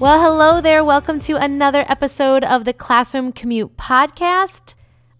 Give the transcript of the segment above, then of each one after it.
Well, hello there. Welcome to another episode of the Classroom Commute Podcast.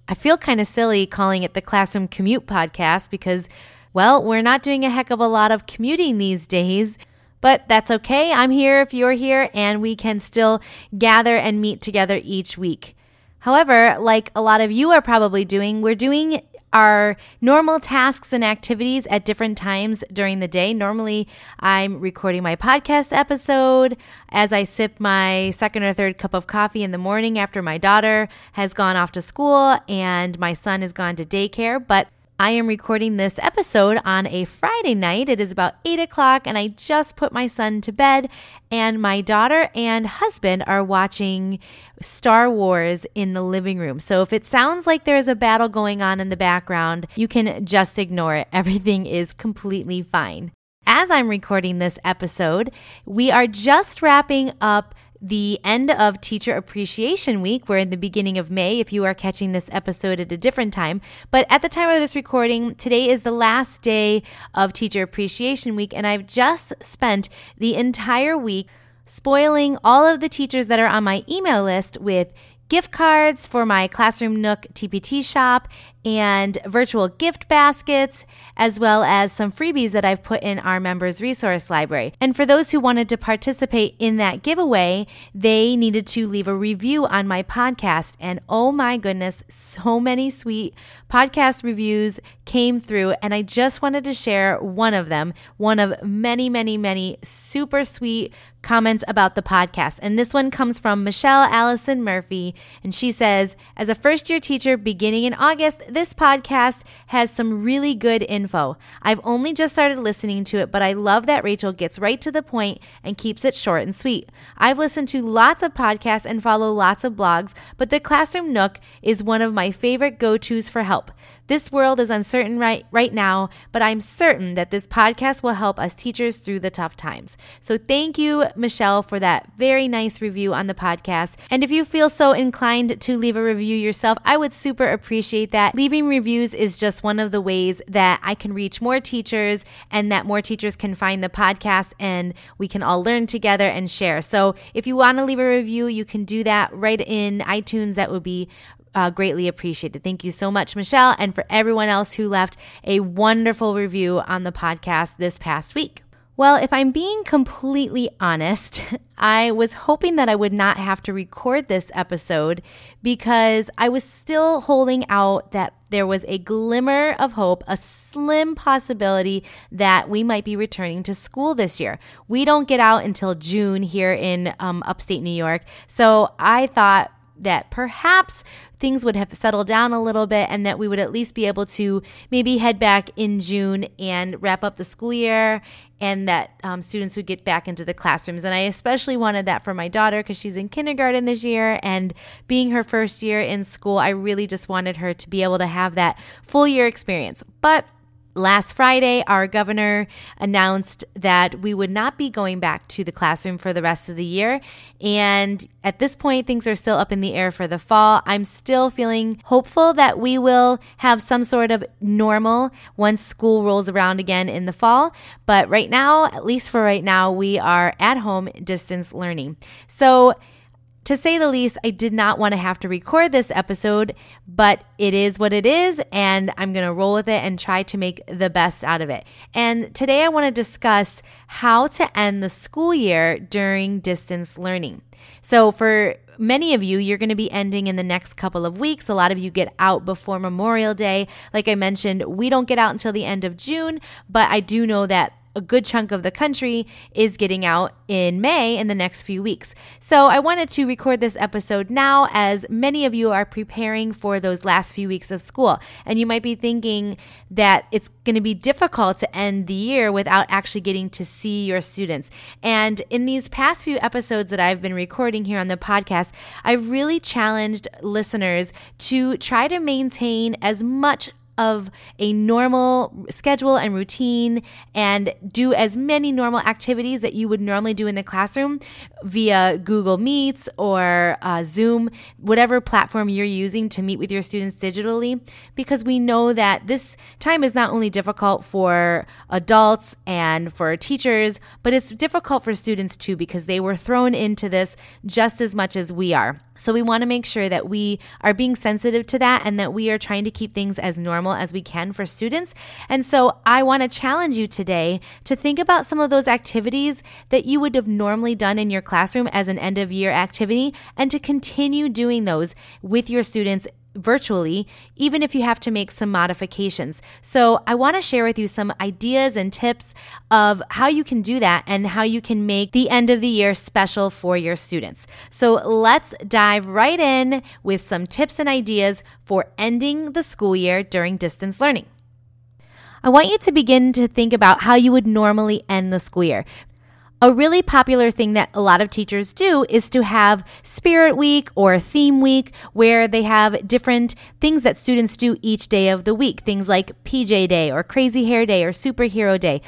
I feel kind of silly calling it the Classroom Commute Podcast because, well, we're not doing a heck of a lot of commuting these days. But that's okay. I'm here if you're here, and we can still gather and meet together each week. However, like a lot of you are probably doing, we're doing our normal tasks and activities at different times during the day. Normally, I'm recording my podcast episode as I sip my second or third cup of coffee in the morning after my daughter has gone off to school and my son has gone to daycare. But I am recording this episode on a Friday night. It is about 8 o'clock, and I just put my son to bed. And my daughter and husband are watching Star Wars in the living room. So if it sounds like there's a battle going on in the background, you can just ignore it. Everything is completely fine. As I'm recording this episode, we are just wrapping up the end of Teacher Appreciation Week. We're in the beginning of May if you are catching this episode at a different time. But at the time of this recording, today is the last day of Teacher Appreciation Week, and I've just spent the entire week spoiling all of the teachers that are on my email list with gift cards for my Classroom Nook TPT shop and virtual gift baskets, as well as some freebies that I've put in our members resource library. And for those who wanted to participate in that giveaway, they needed to leave a review on my podcast. And oh my goodness, so many sweet podcast reviews came through. And I just wanted to share one of them, one of many, many, many super sweet comments about the podcast. And this one comes from Michelle Allison Murphy. And she says, As a first year teacher beginning in August, this podcast has some really good info. I've only just started listening to it, but I love that Rachel gets right to the point and keeps it short and sweet. I've listened to lots of podcasts and follow lots of blogs, but the Classroom Nook is one of my favorite go tos for help. This world is uncertain right, right now, but I'm certain that this podcast will help us teachers through the tough times. So thank you, Michelle, for that very nice review on the podcast. And if you feel so inclined to leave a review yourself, I would super appreciate that. Leaving reviews is just one of the ways that I can reach more teachers and that more teachers can find the podcast and we can all learn together and share. So if you want to leave a review, you can do that right in iTunes. That would be uh, greatly appreciated. Thank you so much, Michelle, and for everyone else who left a wonderful review on the podcast this past week. Well, if I'm being completely honest, I was hoping that I would not have to record this episode because I was still holding out that there was a glimmer of hope, a slim possibility that we might be returning to school this year. We don't get out until June here in um, upstate New York. So I thought that perhaps things would have settled down a little bit and that we would at least be able to maybe head back in June and wrap up the school year and that um, students would get back into the classrooms. And I especially wanted that for my daughter because she's in kindergarten this year and being her first year in school, I really just wanted her to be able to have that full year experience. But Last Friday, our governor announced that we would not be going back to the classroom for the rest of the year. And at this point, things are still up in the air for the fall. I'm still feeling hopeful that we will have some sort of normal once school rolls around again in the fall. But right now, at least for right now, we are at home distance learning. So, to say the least, I did not want to have to record this episode, but it is what it is, and I'm going to roll with it and try to make the best out of it. And today I want to discuss how to end the school year during distance learning. So, for many of you, you're going to be ending in the next couple of weeks. A lot of you get out before Memorial Day. Like I mentioned, we don't get out until the end of June, but I do know that a good chunk of the country is getting out in May in the next few weeks. So I wanted to record this episode now as many of you are preparing for those last few weeks of school. And you might be thinking that it's going to be difficult to end the year without actually getting to see your students. And in these past few episodes that I've been recording here on the podcast, I've really challenged listeners to try to maintain as much of a normal schedule and routine and do as many normal activities that you would normally do in the classroom via Google Meets or uh, Zoom, whatever platform you're using to meet with your students digitally, because we know that this time is not only difficult for adults and for teachers, but it's difficult for students too because they were thrown into this just as much as we are. So we want to make sure that we are being sensitive to that and that we are trying to keep things as normal as we can for students. And so I want to challenge you today to think about some of those activities that you would have normally done in your classroom as an end of year activity and to continue doing those with your students virtually, even if you have to make some modifications. So, I want to share with you some ideas and tips of how you can do that and how you can make the end of the year special for your students. So, let's dive right in with some tips and ideas for ending the school year during distance learning. I want you to begin to think about how you would normally end the school year. A really popular thing that a lot of teachers do is to have Spirit Week or Theme Week where they have different things that students do each day of the week. Things like PJ Day or Crazy Hair Day or Superhero Day.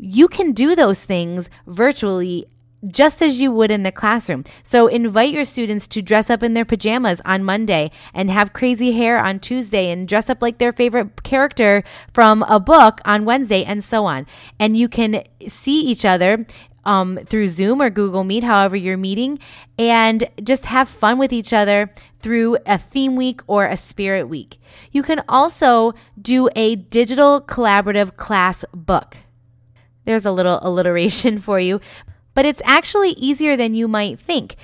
You can do those things virtually just as you would in the classroom. So invite your students to dress up in their pajamas on Monday and have crazy hair on Tuesday and dress up like their favorite character from a book on Wednesday and so on. And you can see each other um, through Zoom or Google Meet, however you're meeting, and just have fun with each other through a theme week or a spirit week. You can also do a digital collaborative class book. There's a little alliteration for you, but it's actually easier than you might think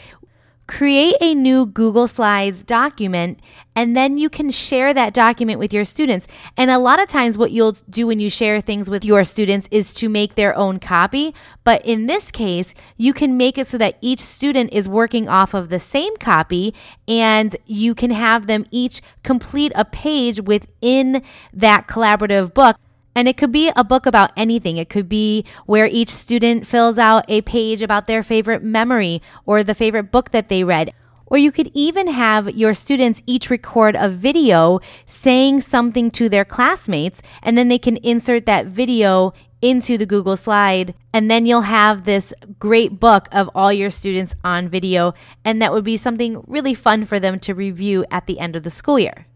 create a new Google Slides document, and then you can share that document with your students. And a lot of times, what you'll do when you share things with your students is to make their own copy. But in this case, you can make it so that each student is working off of the same copy, and you can have them each complete a page within that collaborative book. And it could be a book about anything. It could be where each student fills out a page about their favorite memory or the favorite book that they read. Or you could even have your students each record a video saying something to their classmates, and then they can insert that video into the Google slide. And then you'll have this great book of all your students on video. And that would be something really fun for them to review at the end of the school year.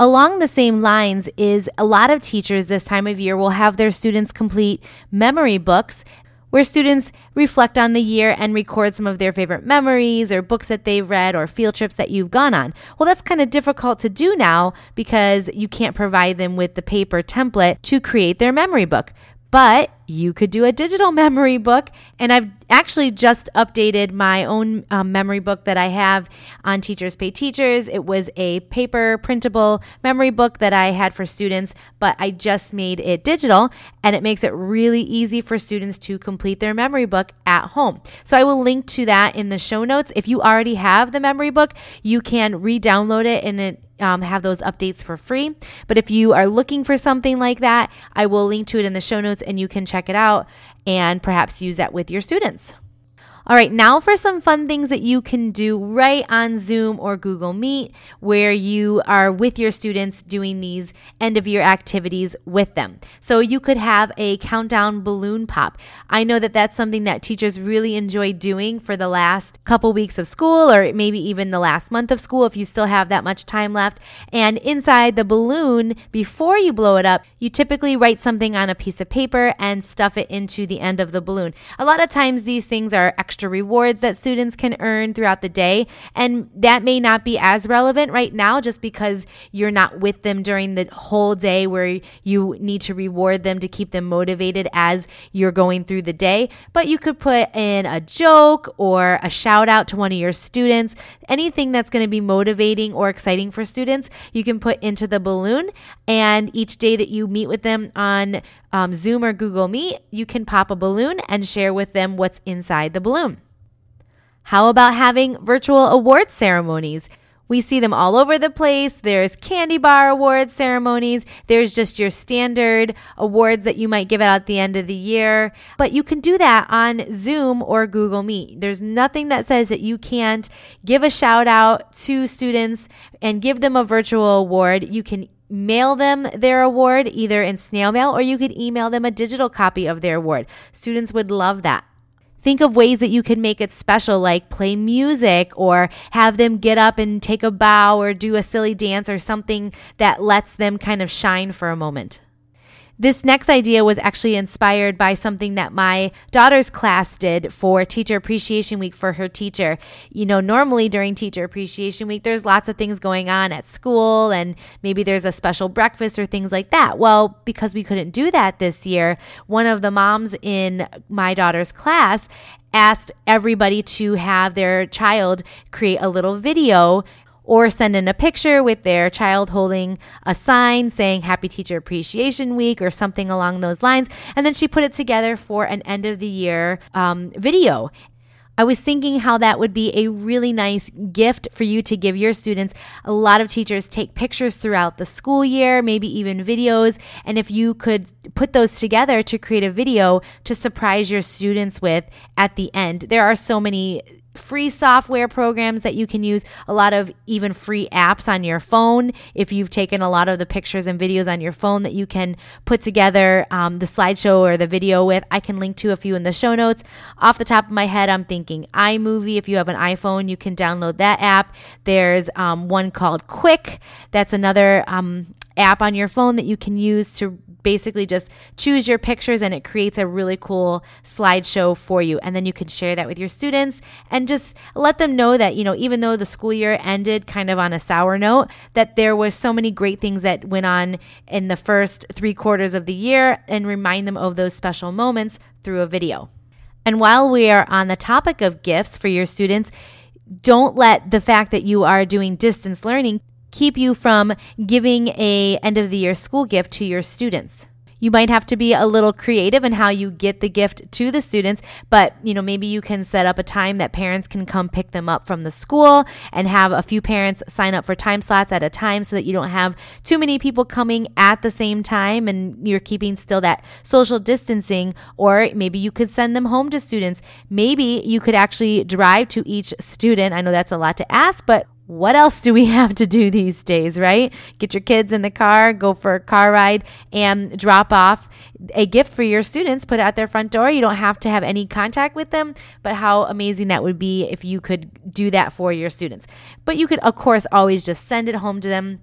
Along the same lines is a lot of teachers this time of year will have their students complete memory books where students reflect on the year and record some of their favorite memories or books that they've read or field trips that you've gone on. Well, that's kind of difficult to do now because you can't provide them with the paper template to create their memory book. But you could do a digital memory book. And I've actually just updated my own um, memory book that I have on Teachers Pay Teachers. It was a paper printable memory book that I had for students, but I just made it digital and it makes it really easy for students to complete their memory book at home. So I will link to that in the show notes. If you already have the memory book, you can re download it and it um, have those updates for free. But if you are looking for something like that, I will link to it in the show notes and you can check it out and perhaps use that with your students. All right, now for some fun things that you can do right on Zoom or Google Meet where you are with your students doing these end of year activities with them. So you could have a countdown balloon pop. I know that that's something that teachers really enjoy doing for the last couple weeks of school or maybe even the last month of school if you still have that much time left. And inside the balloon, before you blow it up, you typically write something on a piece of paper and stuff it into the end of the balloon. A lot of times these things are extra extra rewards that students can earn throughout the day. And that may not be as relevant right now just because you're not with them during the whole day where you need to reward them to keep them motivated as you're going through the day. But you could put in a joke or a shout out to one of your students, anything that's going to be motivating or exciting for students, you can put into the balloon. And each day that you meet with them on um, Zoom or Google Meet, you can pop a balloon and share with them what's inside the balloon. How about having virtual award ceremonies? We see them all over the place. There's candy bar award ceremonies. There's just your standard awards that you might give out at the end of the year. But you can do that on Zoom or Google Meet. There's nothing that says that you can't give a shout out to students and give them a virtual award. You can mail them their award either in snail mail or you could email them a digital copy of their award. Students would love that. Think of ways that you can make it special, like play music or have them get up and take a bow or do a silly dance or something that lets them kind of shine for a moment. This next idea was actually inspired by something that my daughter's class did for Teacher Appreciation Week for her teacher. You know, normally during Teacher Appreciation Week, there's lots of things going on at school and maybe there's a special breakfast or things like that. Well, because we couldn't do that this year, one of the moms in my daughter's class asked everybody to have their child create a little video or send in a picture with their child holding a sign saying Happy Teacher Appreciation Week or something along those lines. And then she put it together for an end of the year um, video. I was thinking how that would be a really nice gift for you to give your students. A lot of teachers take pictures throughout the school year, maybe even videos. And if you could put those together to create a video to surprise your students with at the end, there are so many free software programs that you can use, a lot of even free apps on your phone. If you've taken a lot of the pictures and videos on your phone that you can put together um, the slideshow or the video with, I can link to a few in the show notes. Off the top of my head, I'm thinking iMovie. If you have an iPhone, you can download that app. There's um, one called Quik, That's another um, app on your phone that you can use to basically just choose your pictures and it creates a really cool slideshow for you. And then you can share that with your students and just let them know that, you know, even though the school year ended kind of on a sour note, that there was so many great things that went on in the first three quarters of the year and remind them of those special moments through a video. And while we are on the topic of gifts for your students, don't let the fact that you are doing distance learning keep you from giving a end of the year school gift to your students. You might have to be a little creative in how you get the gift to the students, but you know, maybe you can set up a time that parents can come pick them up from the school and have a few parents sign up for time slots at a time so that you don't have too many people coming at the same time and you're keeping still that social distancing or maybe you could send them home to students. Maybe you could actually drive to each student. I know that's a lot to ask, but what else do we have to do these days, right? Get your kids in the car, go for a car ride, and drop off a gift for your students, put it at their front door. You don't have to have any contact with them, but how amazing that would be if you could do that for your students. But you could, of course, always just send it home to them.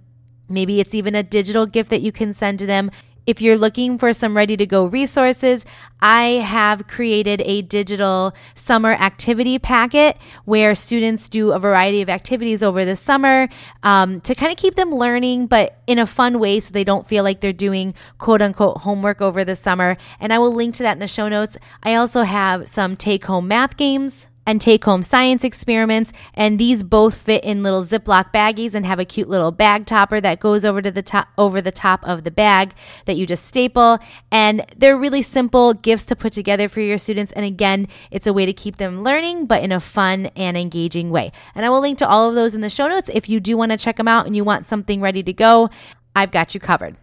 Maybe it's even a digital gift that you can send to them. If you're looking for some ready to go resources, I have created a digital summer activity packet where students do a variety of activities over the summer um, to kind of keep them learning, but in a fun way so they don't feel like they're doing quote unquote homework over the summer. And I will link to that in the show notes. I also have some take home math games and take home science experiments. And these both fit in little Ziploc baggies and have a cute little bag topper that goes over to the top over the top of the bag that you just staple. And they're really simple gifts to put together for your students. And again, it's a way to keep them learning, but in a fun and engaging way. And I will link to all of those in the show notes if you do want to check them out and you want something ready to go. I've got you covered.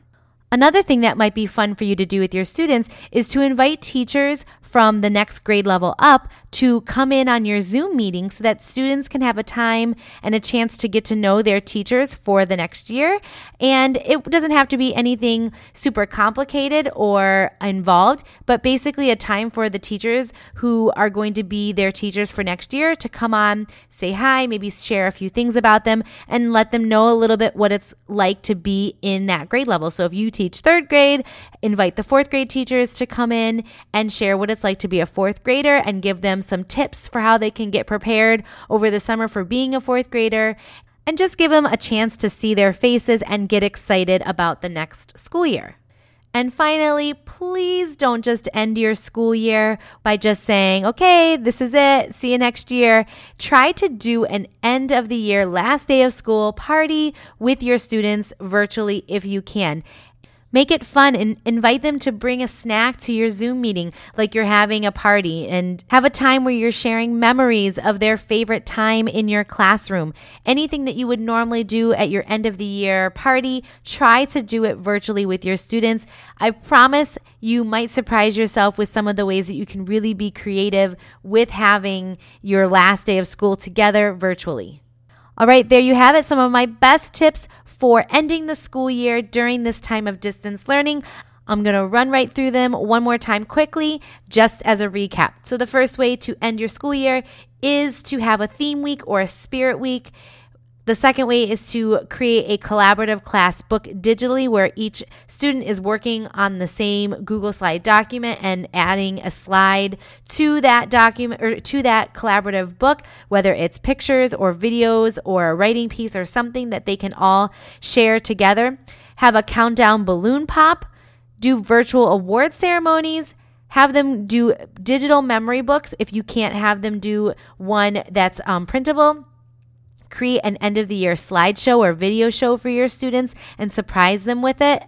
Another thing that might be fun for you to do with your students is to invite teachers from the next grade level up to come in on your Zoom meeting so that students can have a time and a chance to get to know their teachers for the next year. And it doesn't have to be anything super complicated or involved, but basically a time for the teachers who are going to be their teachers for next year to come on, say hi, maybe share a few things about them, and let them know a little bit what it's like to be in that grade level. So if you teach third grade, invite the fourth grade teachers to come in and share what it's like to be a fourth grader and give them some tips for how they can get prepared over the summer for being a fourth grader and just give them a chance to see their faces and get excited about the next school year. And finally, please don't just end your school year by just saying, okay, this is it. See you next year. Try to do an end of the year, last day of school party with your students virtually if you can. Make it fun and invite them to bring a snack to your Zoom meeting like you're having a party and have a time where you're sharing memories of their favorite time in your classroom. Anything that you would normally do at your end of the year party, try to do it virtually with your students. I promise you might surprise yourself with some of the ways that you can really be creative with having your last day of school together virtually. All right, there you have it. Some of my best tips for ending the school year during this time of distance learning. I'm going to run right through them one more time quickly, just as a recap. So, the first way to end your school year is to have a theme week or a spirit week. The second way is to create a collaborative class book digitally where each student is working on the same Google Slide document and adding a slide to that document or to that collaborative book, whether it's pictures or videos or a writing piece or something that they can all share together. Have a countdown balloon pop, do virtual award ceremonies, have them do digital memory books if you can't have them do one that's um, printable create an end of the year slideshow or video show for your students and surprise them with it.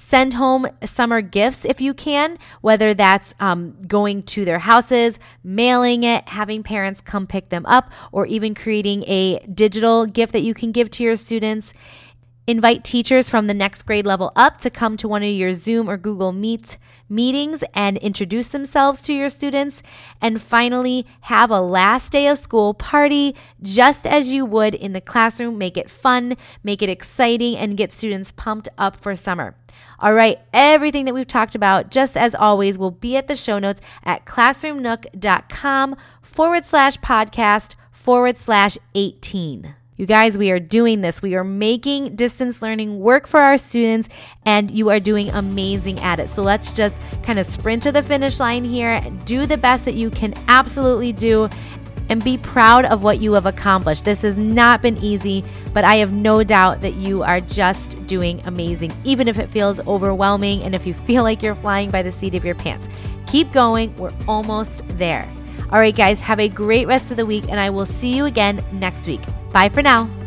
Send home summer gifts if you can, whether that's um, going to their houses, mailing it, having parents come pick them up, or even creating a digital gift that you can give to your students. Invite teachers from the next grade level up to come to one of your Zoom or Google Meet meetings and introduce themselves to your students. And finally, have a last day of school party just as you would in the classroom. Make it fun, make it exciting, and get students pumped up for summer. All right, everything that we've talked about, just as always, will be at the show notes at classroomnook.com forward slash podcast forward slash 18. You guys, we are doing this. We are making distance learning work for our students, and you are doing amazing at it. So let's just kind of sprint to the finish line here, do the best that you can absolutely do, and be proud of what you have accomplished. This has not been easy, but I have no doubt that you are just doing amazing, even if it feels overwhelming and if you feel like you're flying by the seat of your pants. Keep going, we're almost there. All right, guys, have a great rest of the week, and I will see you again next week. Bye for now.